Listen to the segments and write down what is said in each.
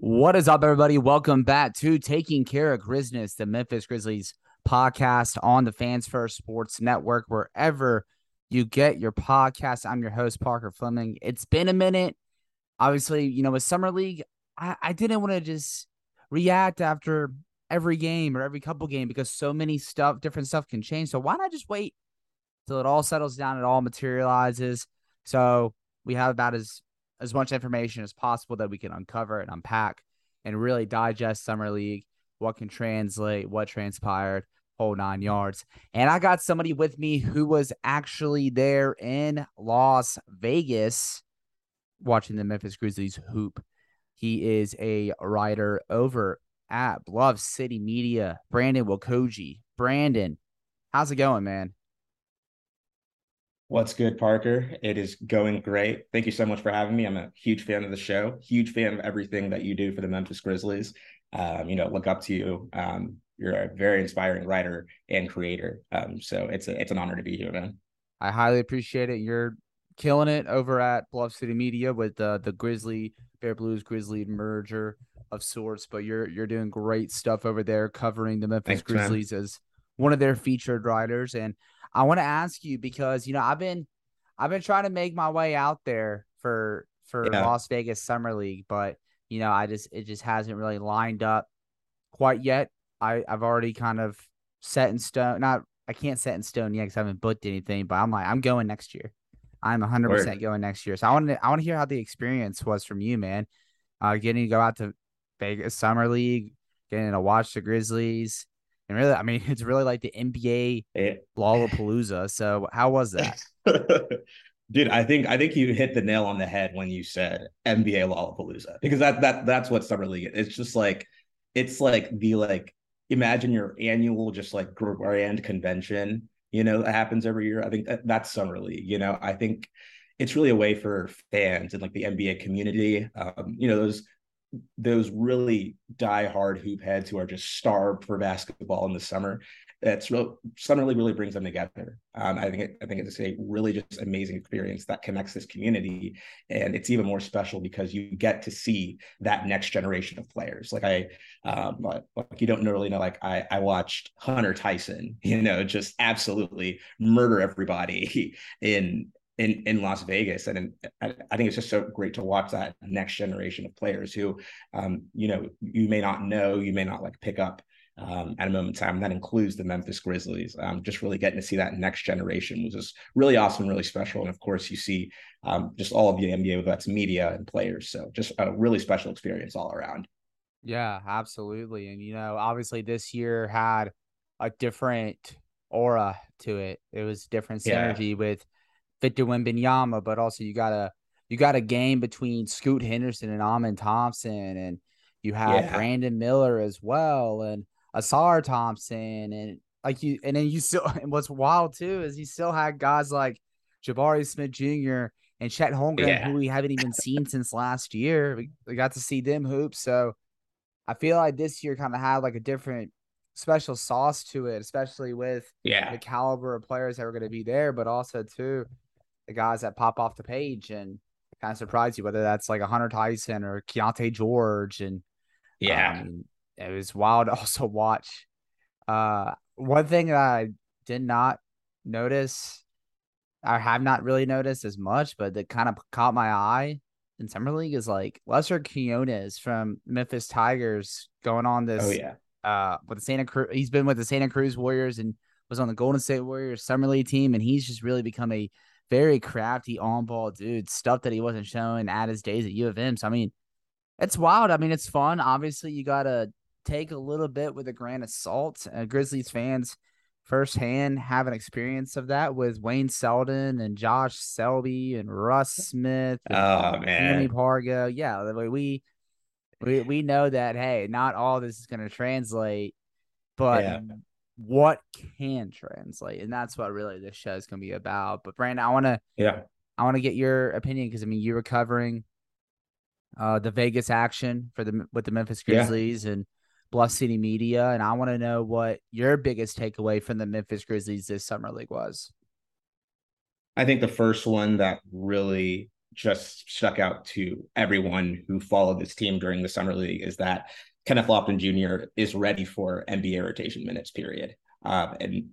What is up, everybody? Welcome back to Taking Care of Grizzness, the Memphis Grizzlies podcast on the Fans First Sports Network, wherever you get your podcast. I'm your host, Parker Fleming. It's been a minute. Obviously, you know, with Summer League, I, I didn't want to just react after every game or every couple game because so many stuff, different stuff can change. So why not just wait till it all settles down, it all materializes. So we have about as as much information as possible that we can uncover and unpack and really digest summer league, what can translate, what transpired, whole nine yards. And I got somebody with me who was actually there in Las Vegas watching the Memphis Grizzlies hoop. He is a writer over at Bluff City Media, Brandon Nwokeji. Brandon, how's it going, man? What's good, Parker? It is going great. Thank you so much for having me. I'm a huge fan of the show, huge fan of everything that you do for the Memphis Grizzlies. Um, you know, look up to you. Um, you're a very inspiring writer and creator. Um, so it's a, it's an honor to be here, man. I highly appreciate it. You're killing it over at Bluff City Media with uh, the Grizzly Bear Blues Grizzly merger of sorts. But you're you're doing great stuff over there, covering the Memphis Thanks, Grizzlies man. as one of their featured writers and I want to ask you because you know I've been I've been trying to make my way out there for for yeah. Las Vegas Summer League, but you know I just it just hasn't really lined up quite yet. I I've already kind of set in stone. Not I can't set in stone yet because I haven't booked anything, but I'm like I'm going next year. I'm 100 percent going next year. So I want to I want to hear how the experience was from you, man. Uh, getting to go out to Vegas Summer League, getting to watch the Grizzlies, and really, I mean, it's really like the NBA yeah. Lollapalooza. So how was that? Dude, I think I think you hit the nail on the head when you said NBA Lollapalooza because that that that's what summer league is. It's just like it's like the like imagine your annual just like grand convention, you know, that happens every year. I think that, that's summer league. You know, I think it's really a way for fans and like the NBA community, um, you know, those those really die-hard hoop heads who are just starved for basketball in the summer. That's real. Summer League really brings them together. Um, I think it, I think it's a really just amazing experience that connects this community, and it's even more special because you get to see that next generation of players. Like I, um, like, like you don't really know. Like I, I watched Hunter Tyson, you know, just absolutely murder everybody in in in Las Vegas, and I, I, think it's just so great to watch that next generation of players who, um, you know, you may not know, you may not like pick up um, at a moment in time. And that includes the Memphis Grizzlies. Um, just really getting to see that next generation was just really awesome, really special. And of course, you see um, just all of the NBA, whether that's media and players. So just a really special experience all around. Yeah, absolutely. And you know, obviously this year had a different aura to it. It was different synergy yeah. with Victor Wembanyama, but also you got a you got a game between Scoot Henderson and Amen Thompson, and you have yeah. Brandon Miller as well, and Ausar Thompson, and like you, and then you still. And what's wild too is you still had guys like Jabari Smith Jr. and Chet Holmgren, yeah. who we haven't even seen since last year. We, we got to see them hoop, so I feel like this year kind of had like a different special sauce to it, especially with yeah the caliber of players that were going to be there, but also too the guys that pop off the page and kind of surprise you, whether that's like a Hunter Tyson or Keyonte George. And yeah, um, it was wild to also watch. Uh, one thing that I did not notice, I have not really noticed as much, but that kind of caught my eye in summer league is like Lester Quinones from Memphis Tigers going on this. Oh yeah. Uh, with the Santa Cruz, he's been with the Santa Cruz Warriors and was on the Golden State Warriors summer league team, and he's just really become a very crafty on ball dude, stuff that he wasn't showing at his days at U of M. So I mean, it's wild. I mean, it's fun. Obviously, you gotta take a little bit with a grain of salt. Uh, Grizzlies fans firsthand have an experience of that with Wayne Selden and Josh Selby and Russ Smith. And oh man, Pargo. Yeah, we we we know that. Hey, not all this is going to translate, but yeah what can translate, and that's what really this show is going to be about. But Brandon, I want to yeah, I want to get your opinion because I mean you were covering uh the Vegas action for the with the Memphis Grizzlies yeah. and Bluff City Media, and I want to know what your biggest takeaway from the Memphis Grizzlies this summer league was. I think the first one that really just stuck out to everyone who followed this team during the summer league is that Kenneth Lofton Jr. is ready for NBA rotation minutes. Period. Um, and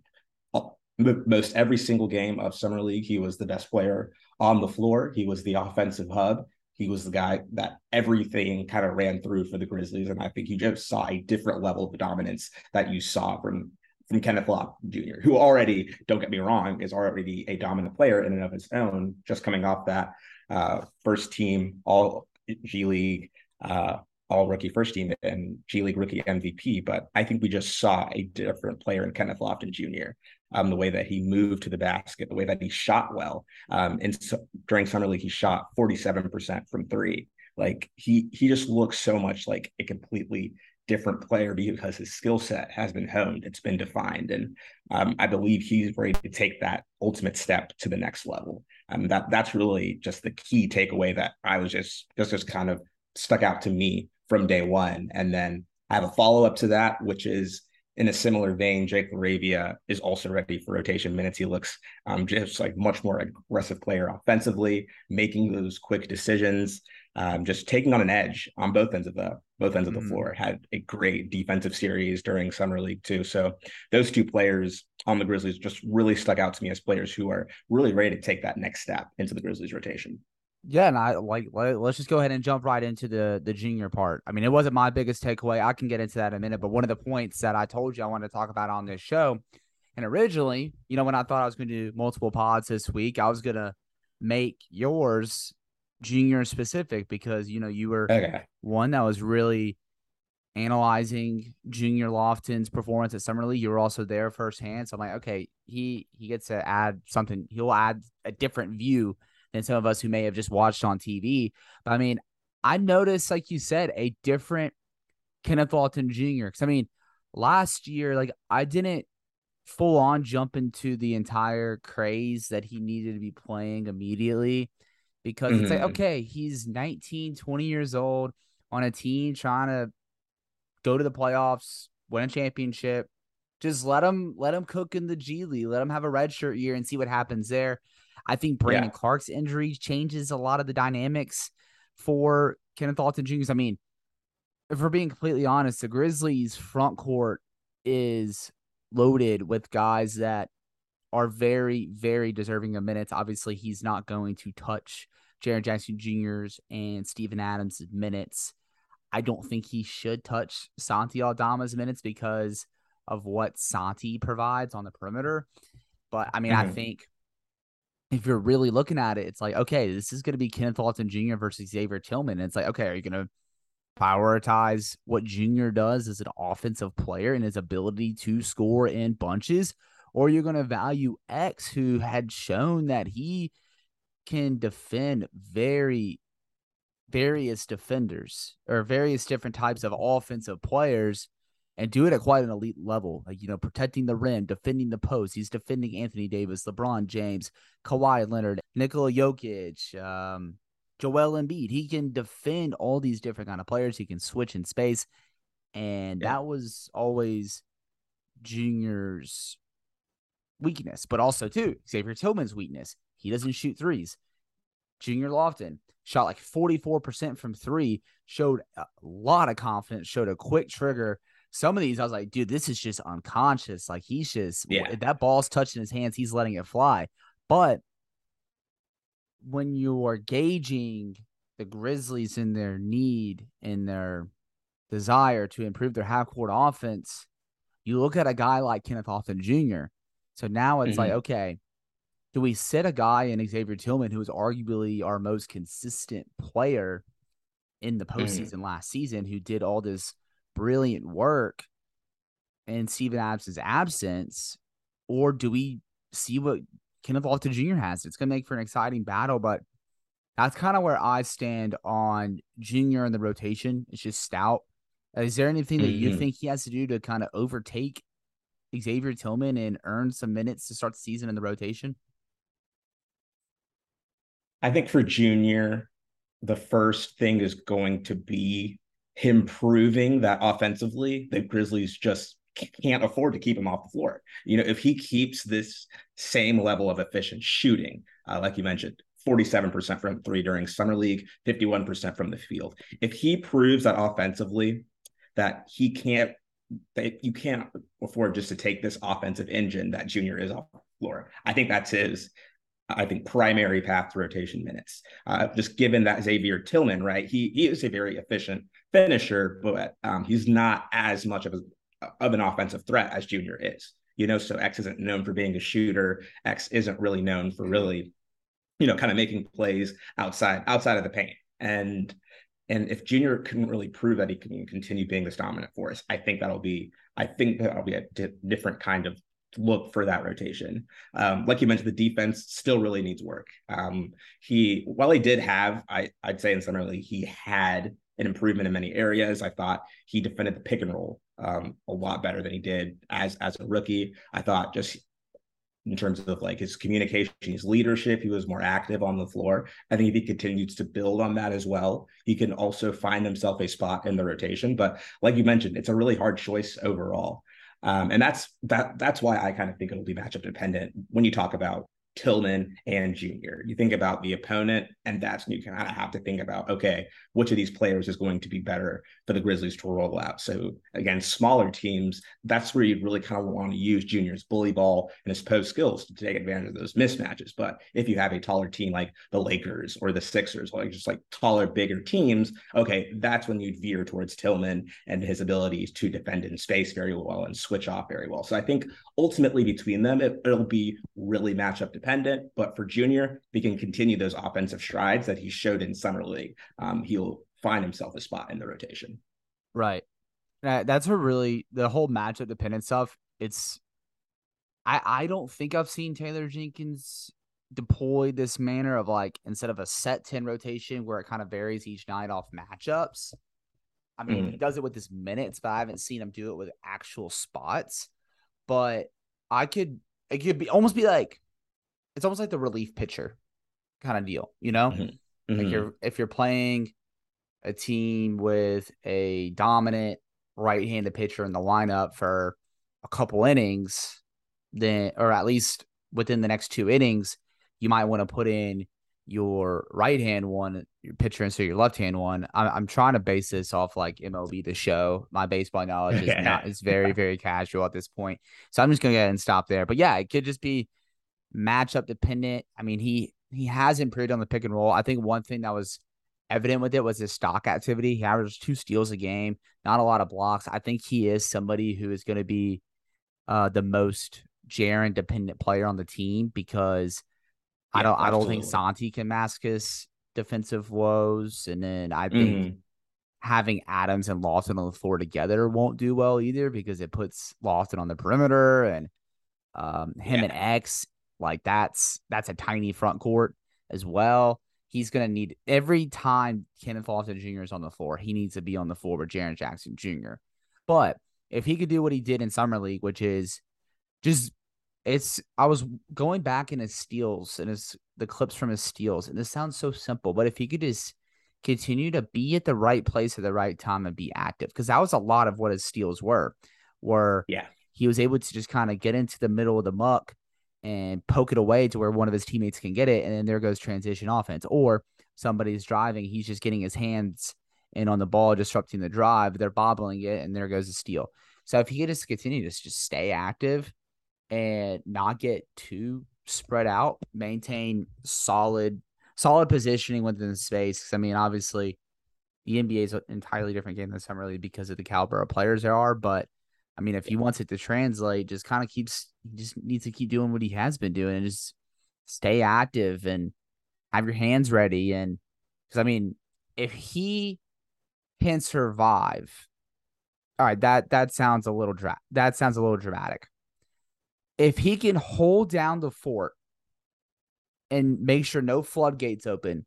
most every single game of summer league, he was the best player on the floor. He was the offensive hub. He was the guy that everything kind of ran through for the Grizzlies, and I think you just saw a different level of dominance that you saw from from Kenneth Lofton Jr., who already, don't get me wrong, is already a dominant player in and of his own, just coming off that uh, first team All G League, uh, All Rookie first team, and G League Rookie MVP. But I think we just saw a different player in Kenneth Lofton Jr. Um, the way that he moved to the basket, the way that he shot well. Um, and so, during summer league, he shot 47% from three. Like he he just looks so much like a completely different player because his skill set has been honed, it's been defined, and um, I believe he's ready to take that ultimate step to the next level. Um, that that's really just the key takeaway that I was just just just kind of stuck out to me from day one, and then I have a follow up to that, which is in a similar vein, Jake LaRavia is also ready for rotation minutes. He looks um, just like much more aggressive player offensively, making those quick decisions, um, just taking on an edge on both ends of the both ends of the mm. floor. Had a great defensive series during summer league too. So those two players on the Grizzlies just really stuck out to me as players who are really ready to take that next step into the Grizzlies rotation. Yeah, and I like let, us just go ahead and jump right into the the junior part. I mean, it wasn't my biggest takeaway. I can get into that in a minute, but one of the points that I told you I wanted to talk about on this show, and originally, you know, when I thought I was going to do multiple pods this week, I was going to make yours junior specific because you know you were okay. one that was really analyzing Junior Lofton's performance at Summer League. You were also there firsthand, so I'm like, okay, he he gets to add something. He'll add a different view than some of us who may have just watched on TV. But I mean, I noticed, like you said, a different Kenneth Lofton Jr. Because I mean, last year, like I didn't full on jump into the entire craze that he needed to be playing immediately because mm-hmm. it's like, mm-hmm. okay, he's 19, 20 years old on a team trying to go to the playoffs, win a championship. Just let him let him cook in the G League. Let him have a red shirt year and see what happens there. I think Brandon yeah. Clarke's injury changes a lot of the dynamics for Kenneth Lofton Jr. I mean, if we're being completely honest, the Grizzlies front court is loaded with guys that are very, very deserving of minutes. Obviously, he's not going to touch Jaren Jackson Jr.'s and Steven Adams' minutes. I don't think he should touch Santi Aldama's minutes because of what Santi provides on the perimeter. But I mean, mm-hmm. I think if you're really looking at it, it's like, okay, this is going to be Kenneth Lofton Jr. versus Xavier Tillman. And it's like, okay, are you going to prioritize what Junior does as an offensive player and his ability to score in bunches? Or you're going to value X, who had shown that he can defend very various defenders or various different types of offensive players and do it at quite an elite level. Like, you know, protecting the rim, defending the post. He's defending Anthony Davis, LeBron James, Kawhi Leonard, Nikola Jokic, um, Joel Embiid. He can defend all these different kind of players. He can switch in space. And yeah. that was always Junior's weakness, but also too Xavier Tillman's weakness. He doesn't shoot threes. Junior Lofton shot like 44% from three, showed a lot of confidence, showed a quick trigger, some of these I was like, dude, this is just unconscious. Like he's just yeah. that ball's touching his hands, he's letting it fly. But when you are gauging the Grizzlies in their need and their desire to improve their half court offense, you look at a guy like Kenneth Lofton Jr. So now it's mm-hmm. like, okay, do we set a guy in Xavier Tillman who is arguably our most consistent player in the mm-hmm. postseason mm-hmm. last season, who did all this brilliant work in Steven Adams' absence, or do we see what Kenneth Lofton Jr. has? It's going to make for an exciting battle, but that's kind of where I stand on Junior in the rotation. It's just stout. Is there anything that mm-hmm. you think he has to do to kind of overtake Xavier Tillman and earn some minutes to start the season in the rotation? I think for Junior, the first thing is going to be him proving that offensively the Grizzlies just can't afford to keep him off the floor. You know, if he keeps this same level of efficient shooting, uh, like you mentioned, 47% from three during summer league, 51% from the field. If he proves that offensively that he can't that you can't afford just to take this offensive engine that Junior is off the floor. I think that's his I think primary path to rotation minutes. Uh, just given that Xavier Tillman, right? He he is a very efficient finisher, but um, he's not as much of a of an offensive threat as Junior is. You know, so X isn't known for being a shooter. X isn't really known for really, you know, kind of making plays outside outside of the paint. And and if Junior can really prove that he can continue being this dominant force, I think that'll be I think that'll be a di- different kind of look for that rotation. Um, like you mentioned, the defense still really needs work. Um, he, while he did have, I, I'd say in summer league, he had an improvement in many areas. I thought he defended the pick and roll um, a lot better than he did as as a rookie. I thought just in terms of like his communication, his leadership, he was more active on the floor. I think if he continues to build on that as well, he can also find himself a spot in the rotation. But like you mentioned, it's a really hard choice overall. Um, and that's that that's why I kind of think it'll be matchup dependent when you talk about Tillman and Junior. You think about the opponent, and that's when you kind of have to think about okay, which of these players is going to be better for the Grizzlies to roll out. So again, smaller teams, that's where you really kind of want to use Junior's bully ball and his post skills to take advantage of those mismatches. But if you have a taller team like the Lakers or the Sixers, like just like taller, bigger teams, okay, that's when you'd veer towards Tillman and his abilities to defend in space very well and switch off very well. So I think ultimately between them, it, it'll be really matchup dependent but for Junior, he can continue those offensive strides that he showed in summer league. Um, he'll find himself a spot in the rotation. Right. That's a really the whole matchup dependent stuff. It's I I don't think I've seen Taylor Jenkins deploy this manner of like instead of a set 10 rotation where it kind of varies each night off matchups. I mean, mm. he does it with his minutes, but I haven't seen him do it with actual spots. But I could it could be almost be like it's almost like the relief pitcher kind of deal, you know? Mm-hmm. Mm-hmm. Like you're if you're playing a team with a dominant right-handed pitcher in the lineup for a couple innings, then or at least within the next two innings, you might want to put in your right hand one, your pitcher instead your left hand one. I'm, I'm trying to base this off like MLB the show. My baseball knowledge is not is very very casual at this point, so I'm just gonna go ahead and stop there. But yeah, it could just be matchup dependent. I mean, he he has improved on the pick and roll. I think one thing that was evident with it was his stock activity. He averaged two steals a game, not a lot of blocks. I think he is somebody who is going to be uh, the most Jaren dependent player on the team because I don't absolutely. I don't think Santi can mask his defensive woes, and then I think. Mm-hmm. Having Adams and Lofton on the floor together won't do well either because it puts Lofton on the perimeter and um, him yeah. and X like that's that's a tiny front court as well. He's gonna need every time Kenneth Lofton Jr. is on the floor, he needs to be on the floor with Jaren Jackson Jr. But if he could do what he did in summer league, which is just it's I was going back in his steals and his the clips from his steals, and this sounds so simple, but if he could just continue to be at the right place at the right time and be active, because that was a lot of what his steals were, were yeah, he was able to just kind of get into the middle of the muck and poke it away to where one of his teammates can get it, and then there goes transition offense. Or somebody's driving, he's just getting his hands in on the ball, disrupting the drive. They're bobbling it, and there goes the steal. So if he could just continue to just stay active and not get too spread out, maintain solid solid positioning within the space. Because I mean, obviously, the NBA is an entirely different game than summer league because of the caliber of players there are, but I mean, if he wants it to translate, just kind of keeps he just needs to keep doing what he has been doing and just stay active and have your hands ready. And because I mean, if he can survive, all right, that that sounds a little dra- that sounds a little dramatic. If he can hold down the fort and make sure no floodgates open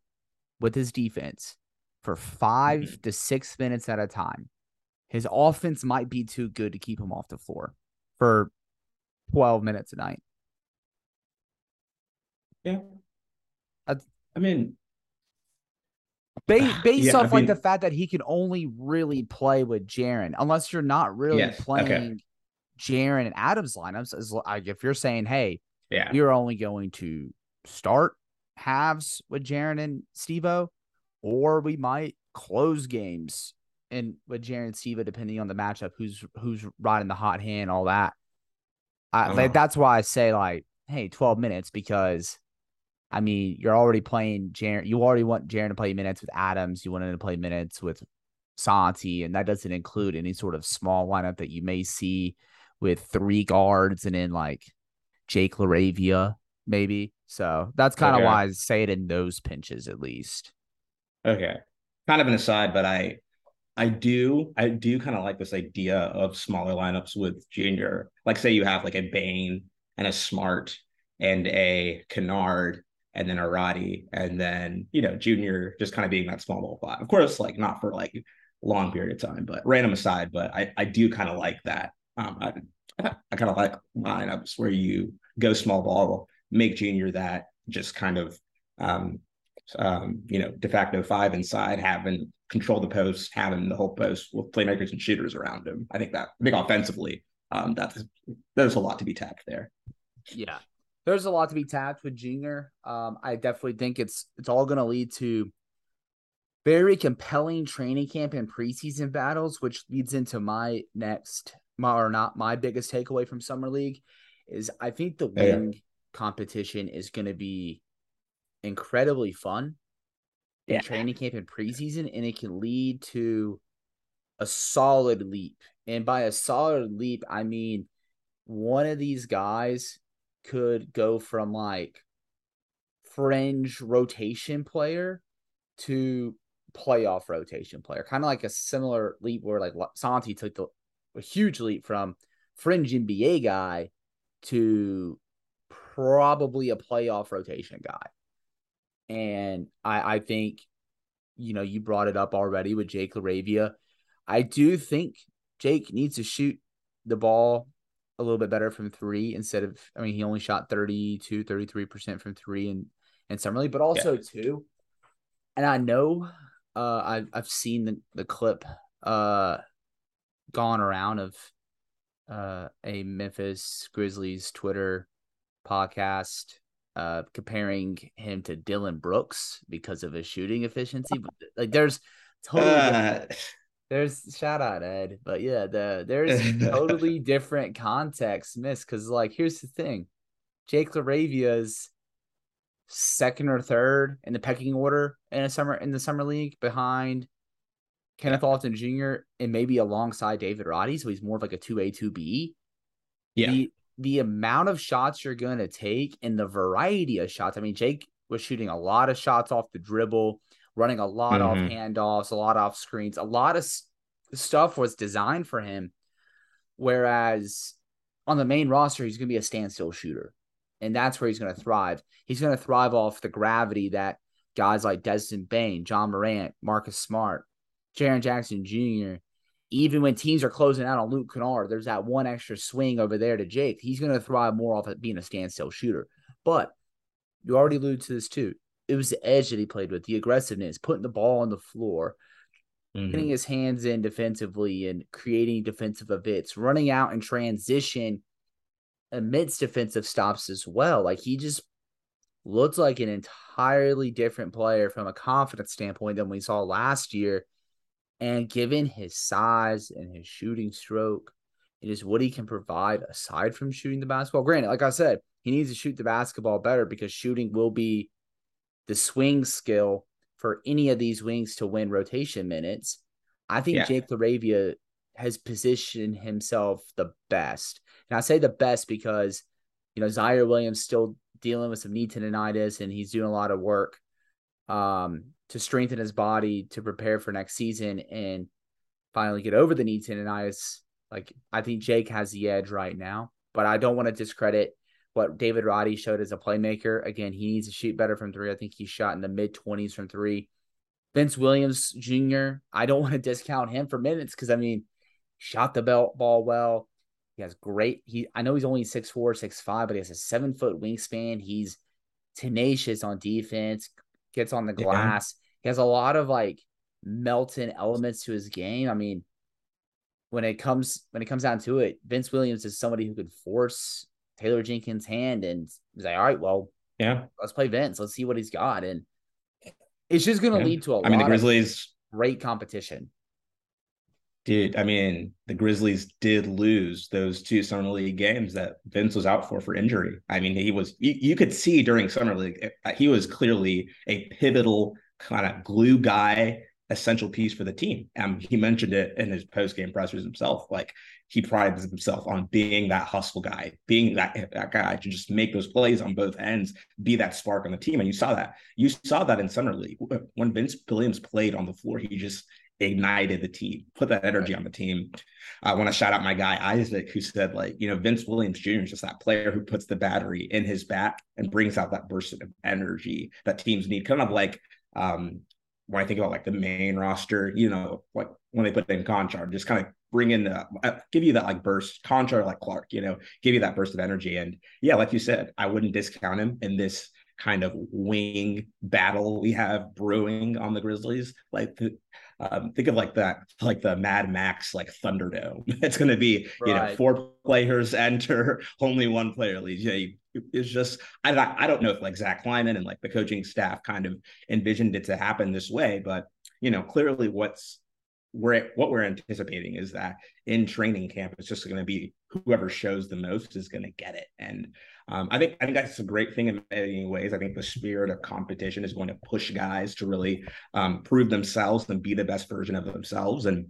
with his defense for 5 mm-hmm. to six minutes at a time, his offense might be too good to keep him off the floor for 12 minutes a night. Yeah. That's, I mean, based, based yeah, off I mean, like the fact that he can only really play with Jaren, unless you're not really yes, playing okay. Jaren and Adams lineups. As like if you're saying, hey, yeah, you're only going to start halves with Jaren and Stevo, or we might close games and with Jaren and Stevo, depending on the matchup, who's who's riding the hot hand, all that. I, like, that's why I say like, hey, 12 minutes because I mean, you're already playing Jaren. You already want Jaren to play minutes with Adams. You want him to play minutes with Santi, and that doesn't include any sort of small lineup that you may see with three guards and then like Jake LaRavia, maybe. So that's kind of okay. why I say it in those pinches at least. Okay. Kind of an aside, but I I do I do kind of like this idea of smaller lineups with junior. Like say you have like a Bane and a Smart and a Kennard and then a Roddy and then you know junior just kind of being that small ball five. Of course, like not for like long period of time, but random aside. But I I do kind of like that. Um, I I kind of like lineups where you go small ball, make junior that just kind of um um, you know, de facto five inside, having control the post, having the whole post with playmakers and shooters around him. I think that I think offensively, um, that's there's a lot to be tapped there. Yeah, there's a lot to be tapped with Junior. Um, I definitely think it's it's all going to lead to very compelling training camp and preseason battles, which leads into my next, my or not my biggest takeaway from summer league is I think the wing yeah. competition is going to be incredibly fun in yeah. training camp and preseason, and it can lead to a solid leap. And by a solid leap, I mean one of these guys could go from like fringe rotation player to playoff rotation player, kind of like a similar leap where like Santi took the a huge leap from fringe NBA guy to probably a playoff rotation guy. And I, I think, you know, you brought it up already with Jake LaRavia. I do think Jake needs to shoot the ball a little bit better from three instead of, I mean, he only shot 32, 33% from three and, and summer league, but also yeah. two. And I know uh, I've, I've seen the, the clip uh, gone around of uh, a Memphis Grizzlies Twitter podcast uh, comparing him to Dillon Brooks because of his shooting efficiency. But like, there's totally uh, there's shout out Ed, but yeah, the there's totally different context missed because like here's the thing, Jake LaRavia's second or third in the pecking order in a summer in the summer league behind Kenneth Lofton Jr. and maybe alongside David Roddy, so he's more of like a two A two B. Yeah. The, the amount of shots you're going to take and the variety of shots. I mean, Jake was shooting a lot of shots off the dribble, running a lot mm-hmm. off handoffs, a lot off screens. A lot of stuff was designed for him. Whereas on the main roster, he's going to be a standstill shooter. And that's where he's going to thrive. He's going to thrive off the gravity that guys like Desmond Bane, Ja Morant, Marcus Smart, Jaren Jackson Jr., even when teams are closing out on Luke Kennard, there's that one extra swing over there to Jake. He's going to thrive more off of being a standstill shooter. But you already alluded to this too. It was the edge that he played with, the aggressiveness, putting the ball on the floor, mm-hmm. getting his hands in defensively and creating defensive events, running out in transition amidst defensive stops as well. Like he just looked like an entirely different player from a confidence standpoint than we saw last year and given his size and his shooting stroke, it is what he can provide aside from shooting the basketball. Granted, like I said, he needs to shoot the basketball better because shooting will be the swing skill for any of these wings to win rotation minutes. I think yeah. Jake LaRavia has positioned himself the best. And I say the best because, you know, Ziaire Williams still dealing with some knee tendonitis and he's doing a lot of work um, to strengthen his body to prepare for next season and finally get over the knee tendonitis. Like I think Jake has the edge right now, but I don't want to discredit what David Roddy showed as a playmaker. Again, he needs to shoot better from three. I think he shot in the mid 20s from three. Vince Williams Jr., I don't want to discount him for minutes because I mean, shot the belt ball well. He has great. He I know he's only six four, six five, but he has a seven foot wingspan. He's tenacious on defense, gets on the glass. Yeah. He has a lot of like melting elements to his game. I mean, when it comes when it comes down to it, Vince Williams is somebody who could force Taylor Jenkins' hand and he's like, all right, well, Yeah. Let's play Vince. Let's see what he's got. And it's just going to Yeah. lead to a I mean, the lot of Grizzlies, great competition. Dude. I mean, the Grizzlies did lose those two summer league games that Vince was out for for injury. I mean, he was. You, you could see during summer league, uh, he was clearly a pivotal kind of glue guy, essential piece for the team. Um, he mentioned it in his post game pressers himself. Like he prides himself on being that hustle guy, being that that guy to just make those plays on both ends, be that spark on the team. And you saw that. You saw that in summer league when Vince Williams played on the floor. He just ignited the team, put that energy on the team. I want to shout out my guy Isaac, who said, like, you know, Vince Williams Jr. is just that player who puts the battery in his back and brings out that burst of energy that teams need. Kind of like um, when I think about like the main roster, you know, like when they put in Konchar, just kind of bring in the uh, give you that like burst, Konchar like Clark, you know, give you that burst of energy. And yeah, like you said, I wouldn't discount him in this kind of wing battle we have brewing on the Grizzlies. Like um, think of like that, like the Mad Max like Thunderdome. It's going to be you know four players enter, only one player leaves. Know, you, it's just I I don't know if like Zach Kleiman and like the coaching staff kind of envisioned it to happen this way, but you know clearly what's we're what we're anticipating is that in training camp it's just going to be whoever shows the most is going to get it and um, I think I think that's a great thing in many ways. I think the spirit of competition is going to push guys to really um, prove themselves and be the best version of themselves. And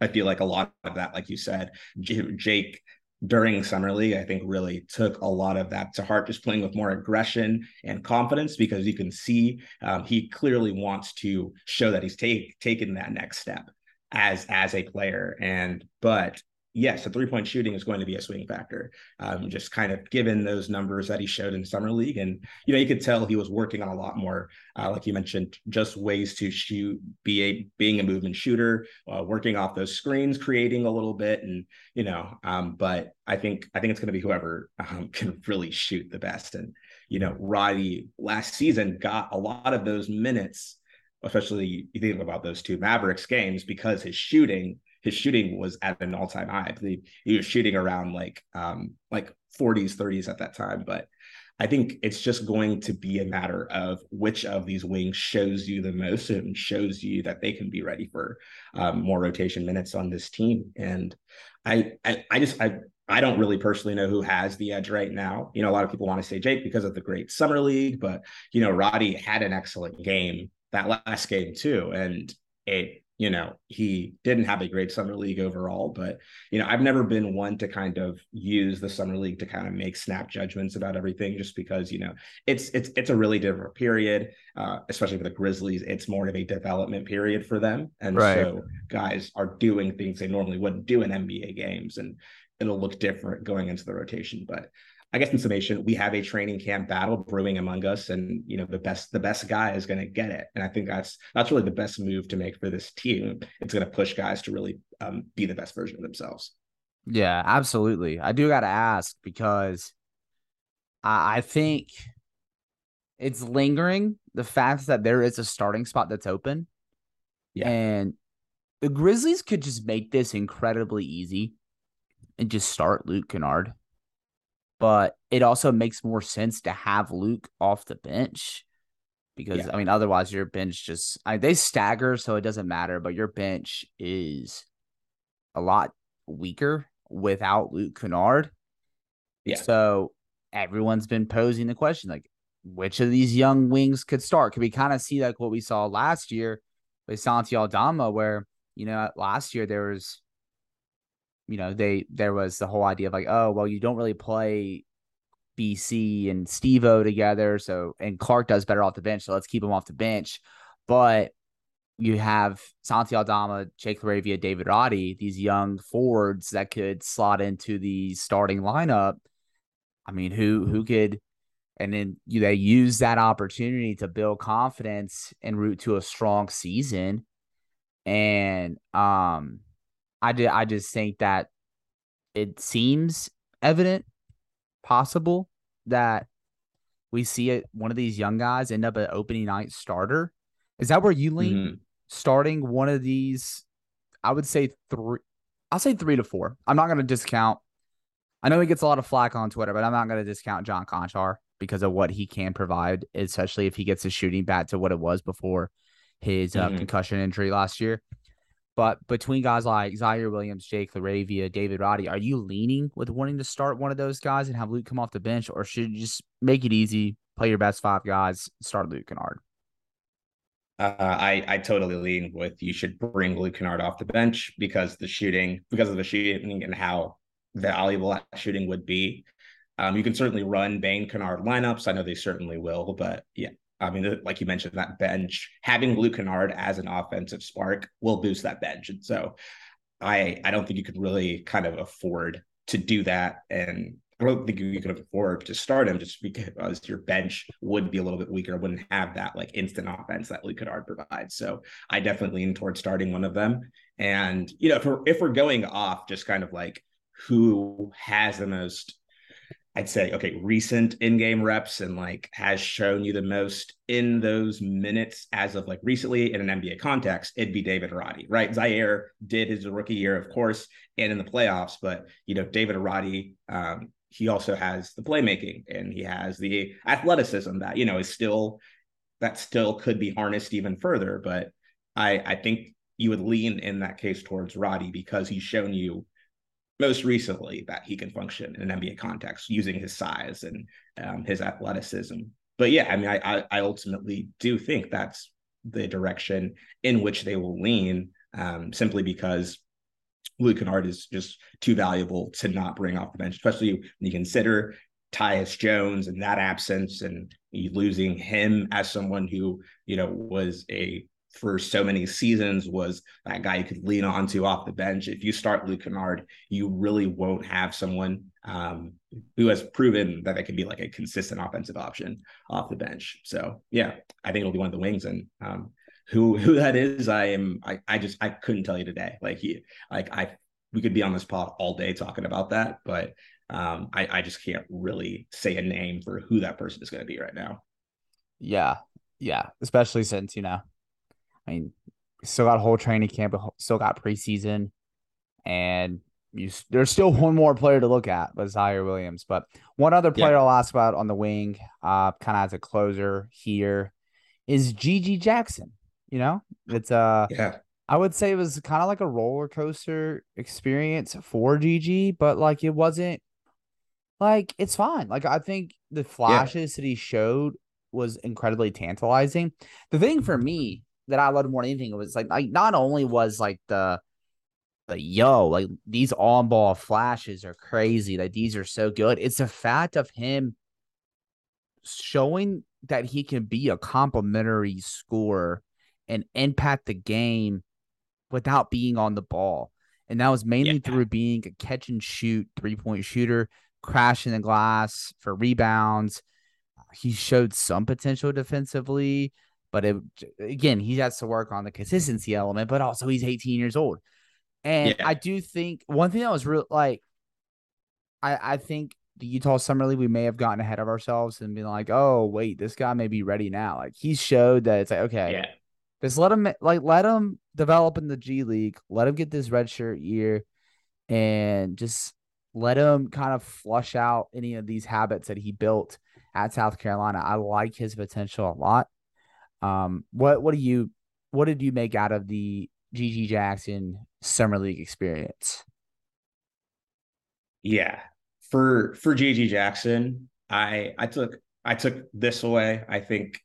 I feel like a lot of that, like you said, Jake during summer league, I think really took a lot of that to heart, just playing with more aggression and confidence because you can see um, he clearly wants to show that he's take taken that next step as as a player. And but yes, the three point shooting is going to be a swing factor. Um, just kind of given those numbers that he showed in summer league, and you know you could tell he was working on a lot more, uh, like you mentioned, just ways to shoot, be a being a movement shooter, uh, working off those screens, creating a little bit, and you know. Um, but I think I think it's going to be whoever um, can really shoot the best, and you know, Roddy last season got a lot of those minutes especially you think about those two Mavericks games because his shooting his shooting was at an all-time high. I believe he was shooting around like um like 40s 30s at that time but I think it's just going to be a matter of which of these wings shows you the most and shows you that they can be ready for um, more rotation minutes on this team. And I, I, I just, I, I don't really personally know who has the edge right now. You know, a lot of people want to say Jake because of the great summer league, but you know, Roddy had an excellent game that last game too, and it you know he didn't have a great summer league overall but you know i've never been one to kind of use the summer league to kind of make snap judgments about everything just because you know it's it's it's a really different period uh, especially for the grizzlies. It's more of a development period for them. And Right. so guys are doing things they normally wouldn't do in nba games and it'll look different going into the rotation. But I guess in summation, we have a training camp battle brewing among us, and you know the best the best guy is going to get it, and I think that's that's really the best move to make for this team. It's going to push guys to really um, be the best version of themselves. Yeah, absolutely. I do got to ask because I, I think it's lingering the fact that there is a starting spot that's open. Yeah. And the Grizzlies could just make this incredibly easy and just start Luke Kennard. But it also makes more sense to have Luke off the bench because Yeah. I mean otherwise your bench just I, they stagger so it doesn't matter, but your bench is a lot weaker without Luke Kennard. Yeah. So everyone's been posing the question like, which of these young wings could start? Could we kind of see like what we saw last year with Santi Aldama, where you know last year there was, you know, they there was the whole idea of like, oh well, you don't really play BC and Stevo together, so and Clark does better off the bench, so let's keep him off the bench. But you have Santi Aldama, Jake LaRavia, David Roddy, these young forwards that could slot into the starting lineup. I mean, who who could, and then you, they use that opportunity to build confidence and route to a strong season. And um, I did I just think that it seems evident, possible that we see it one of these young guys end up an opening night starter. Is that where you lean? Mhm. starting one of these, I would say three. I'll say three to four. I'm not going to discount. I know he gets a lot of flack on Twitter, but I'm not going to discount John Konchar because of what he can provide, especially if he gets his shooting back to what it was before his uh, mm-hmm. concussion injury last year. But between guys like Ziaire Williams, Jake LaRavia, David Roddy, are you leaning with wanting to start one of those guys and have Luke come off the bench, or should you just make it easy, play your best five guys, start Luke Kennard? Uh, I I totally lean with you should bring Luke Kennard off the bench because the shooting because of the shooting and how valuable shooting would be. Um, you can certainly run Bane Kennard lineups. I know they certainly will, but yeah, I mean, like you mentioned, that bench having Luke Kennard as an offensive spark will boost that bench, and so I I don't think you could really kind of afford to do that, and I don't think you could afford to start him just because your bench would be a little bit weaker, wouldn't have that like instant offense that Luke Kennard provides. So I definitely lean towards starting one of them. And you know, if we're if we're going off just kind of like who has the most I'd say, okay, recent in-game reps and like has shown you the most in those minutes as of like recently in an NBA context, it'd be David Roddy, right? Ziaire did his rookie year, of course, and in the playoffs, but you know, David Roddy, um, he also has the playmaking and he has the athleticism that, you know, is still that still could be harnessed even further. But I I think you would lean in that case towards Roddy because he's shown you most recently that he can function in an NBA context using his size and um, his athleticism. But yeah, I mean, I, I ultimately do think that's the direction in which they will lean, um, simply because Luke Kennard is just too valuable to not bring off the bench, especially when you consider Tyus Jones and that absence and losing him as someone who, you know, was a for so many seasons was that guy you could lean on to off the bench. If you start Luke Kennard, you really won't have someone um, who has proven that they can be like a consistent offensive option off the bench. So yeah, I think it'll be one of the wings. And um, who who that is, I am I, I just I couldn't tell you today. Like he like I we could be on this pod all day talking about that, but um, I, I just can't really say a name for who that person is going to be right now. Yeah, yeah, especially since you know I mean, still got a whole training camp, still got preseason, and you there's still one more player to look at, but Ziaire Williams. But one other player yeah. I'll ask about on the wing, uh, kind of as a closer here, is GG Jackson. You know, it's uh, yeah. I would say it was kind of like a roller coaster experience for GG, but like it wasn't like it's fine. Like I think the flashes yeah. that he showed was incredibly tantalizing. The thing for me that I loved more than anything It was like like not only was like the the yo like these on ball flashes are crazy like these are so good. It's the fact of him showing that he can be a complimentary scorer and impact the game without being on the ball. And that was mainly yeah. through being a catch and shoot three point shooter crashing the glass for rebounds. He showed some potential defensively but it, again, he has to work on the consistency element, but also he's 18 years old. And yeah. I do think one thing that was real like I, I think the Utah Summer League, we may have gotten ahead of ourselves and been like, oh, wait, this guy may be ready now. Like he showed that it's like, okay, yeah. just let him like let him develop in the G League, let him get this red shirt year and just let him kind of flush out any of these habits that he built at South Carolina. I like his potential a lot. Um, what what do you what did you make out of the GG Jackson summer league experience? Yeah, for for GG Jackson, I I took I took this away. I think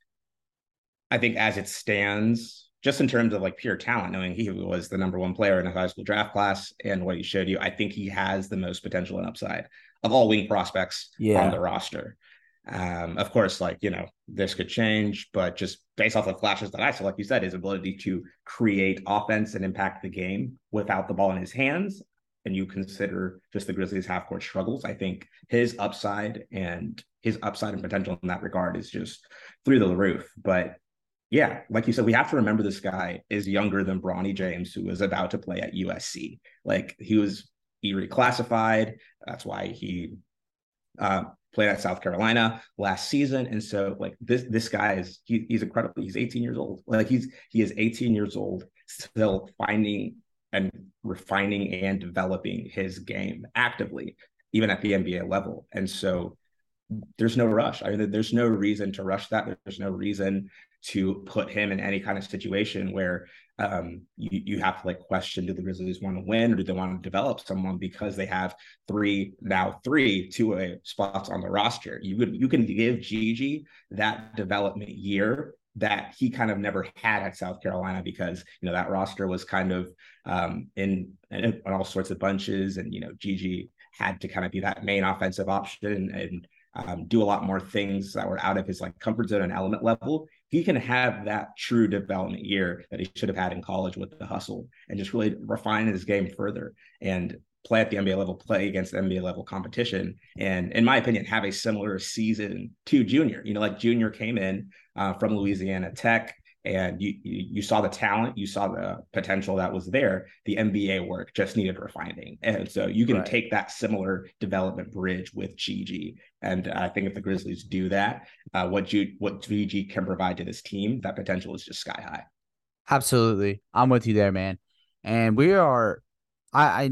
I think as it stands, just in terms of like pure talent, knowing he was the number one player in a high school draft class and what he showed you, I think he has the most potential and upside of all wing prospects yeah. on the roster. Um, of course, like, you know, this could change, but just based off the flashes that I saw, like you said, his ability to create offense and impact the game without the ball in his hands, and you consider just the Grizzlies half court struggles, I think his upside and his upside and potential in that regard is just through the roof. But yeah, like you said, we have to remember this guy is younger than Bronny James, who was about to play at USC. Like he was he reclassified. That's why he uh, played at South Carolina last season. And so like this this guy is he, he's incredible. He's 18 years old. Like he's he is 18 years old, still finding and refining and developing his game actively, even at the NBA level. And so there's no rush. I mean, there's no reason to rush that. There's no reason to put him in any kind of situation where um, you, you have to like question do the Grizzlies want to win or do they want to develop someone because they have three now three two way spots on the roster. You could you can give GG that development year that he kind of never had at South Carolina because you know that roster was kind of um, in, in all sorts of bunches and you know GG had to kind of be that main offensive option and um, do a lot more things that were out of his like comfort zone and element level. He can have that true development year that he should have had in college with the hustle and just really refine his game further and play at the NBA level, play against NBA level competition, and in my opinion, have a similar season to Junior. You know, like Junior came in uh, from Louisiana Tech and you, you saw the talent, you saw the potential that was there. The MBA work just needed refining, and so you can right. take that similar development bridge with GG. And I think if the Grizzlies do that, uh, what you what GG can provide to this team, that potential is just sky high. Absolutely, I'm with you there, man. And we are, I, I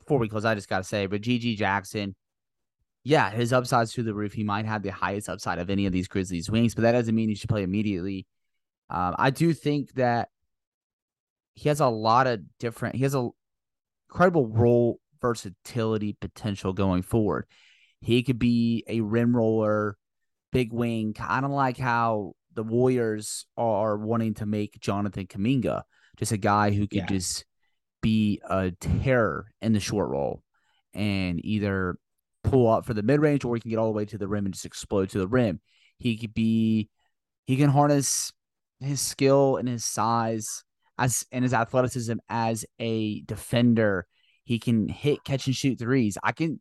before we close, I just gotta say, but GG Jackson, yeah, his upside's through the roof. He might have the highest upside of any of these Grizzlies wings, but that doesn't mean he should play immediately. Um, I do think that he has a lot of different. He has a incredible role versatility potential going forward. He could be a rim roller, big wing, kind of like how the Warriors are wanting to make Jonathan Kuminga, just a guy who could yeah. just be a terror in the short roll and either pull up for the mid range or he can get all the way to the rim and just explode to the rim. He could be, he can harness his skill and his size as and his athleticism as a defender. He can hit, catch, and shoot threes. I can.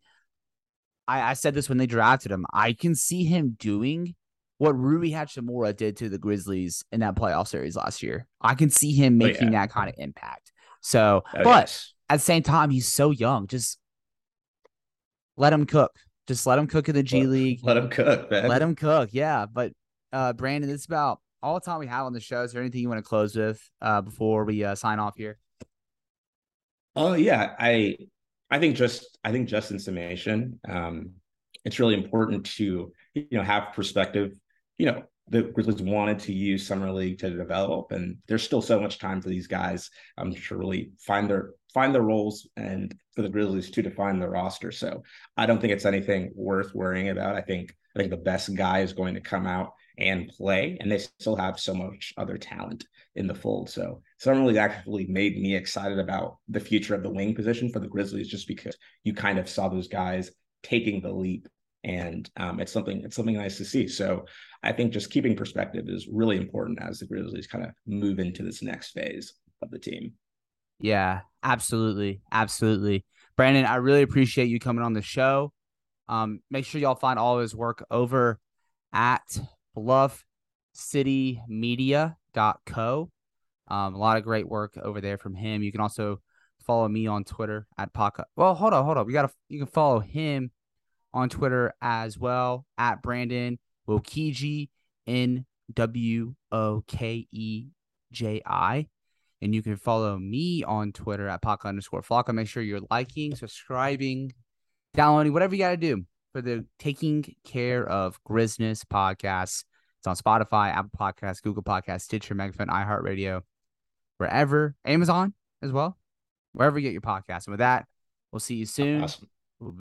I, I said this when they drafted him. I can see him doing what Rui Hachimura did to the Grizzlies in that playoff series last year. I can see him oh, making yeah. that kind of impact. So, oh, but yes. at the same time, he's so young. Just let him cook. Just let him cook in the G let, League. Let him cook, man. Let him cook. Yeah. But uh Brandon, it's about all the time we have on the show. Is there anything you want to close with uh, before we uh, sign off here? Oh yeah, I I think just I think just in summation, um, it's really important to you know have perspective. You know, the Grizzlies wanted to use summer league to develop, and there's still so much time for these guys. I'm sure really find their find their roles and for the Grizzlies to define the roster. So I don't think it's anything worth worrying about. I think I think the best guy is going to come out and play, and they still have so much other talent in the fold. So Summer League actually made me excited about the future of the wing position for the Grizzlies, just because you kind of saw those guys taking the leap, and um, it's something it's something nice to see. So I think just keeping perspective is really important as the Grizzlies kind of move into this next phase of the team. Yeah, absolutely, absolutely, Brandon. I really appreciate you coming on the show. Um, make sure y'all find all his work over at bluffcitymedia.co. Um, a lot of great work over there from him. You can also follow me on Twitter at Paka. Well, hold on, hold on. We gotta you can follow him on Twitter as well at Brandon Nwokeji N W O K E J I. And you can follow me on Twitter at Paka underscore Flocka. Make sure you're liking, subscribing, downloading, whatever you got to do for the Taking Care of Grizzness podcast. It's on Spotify, Apple Podcasts, Google Podcasts, Stitcher, Megaphone, iHeartRadio, wherever, Amazon as well, wherever you get your podcast. And with that, we'll see you soon. Awesome.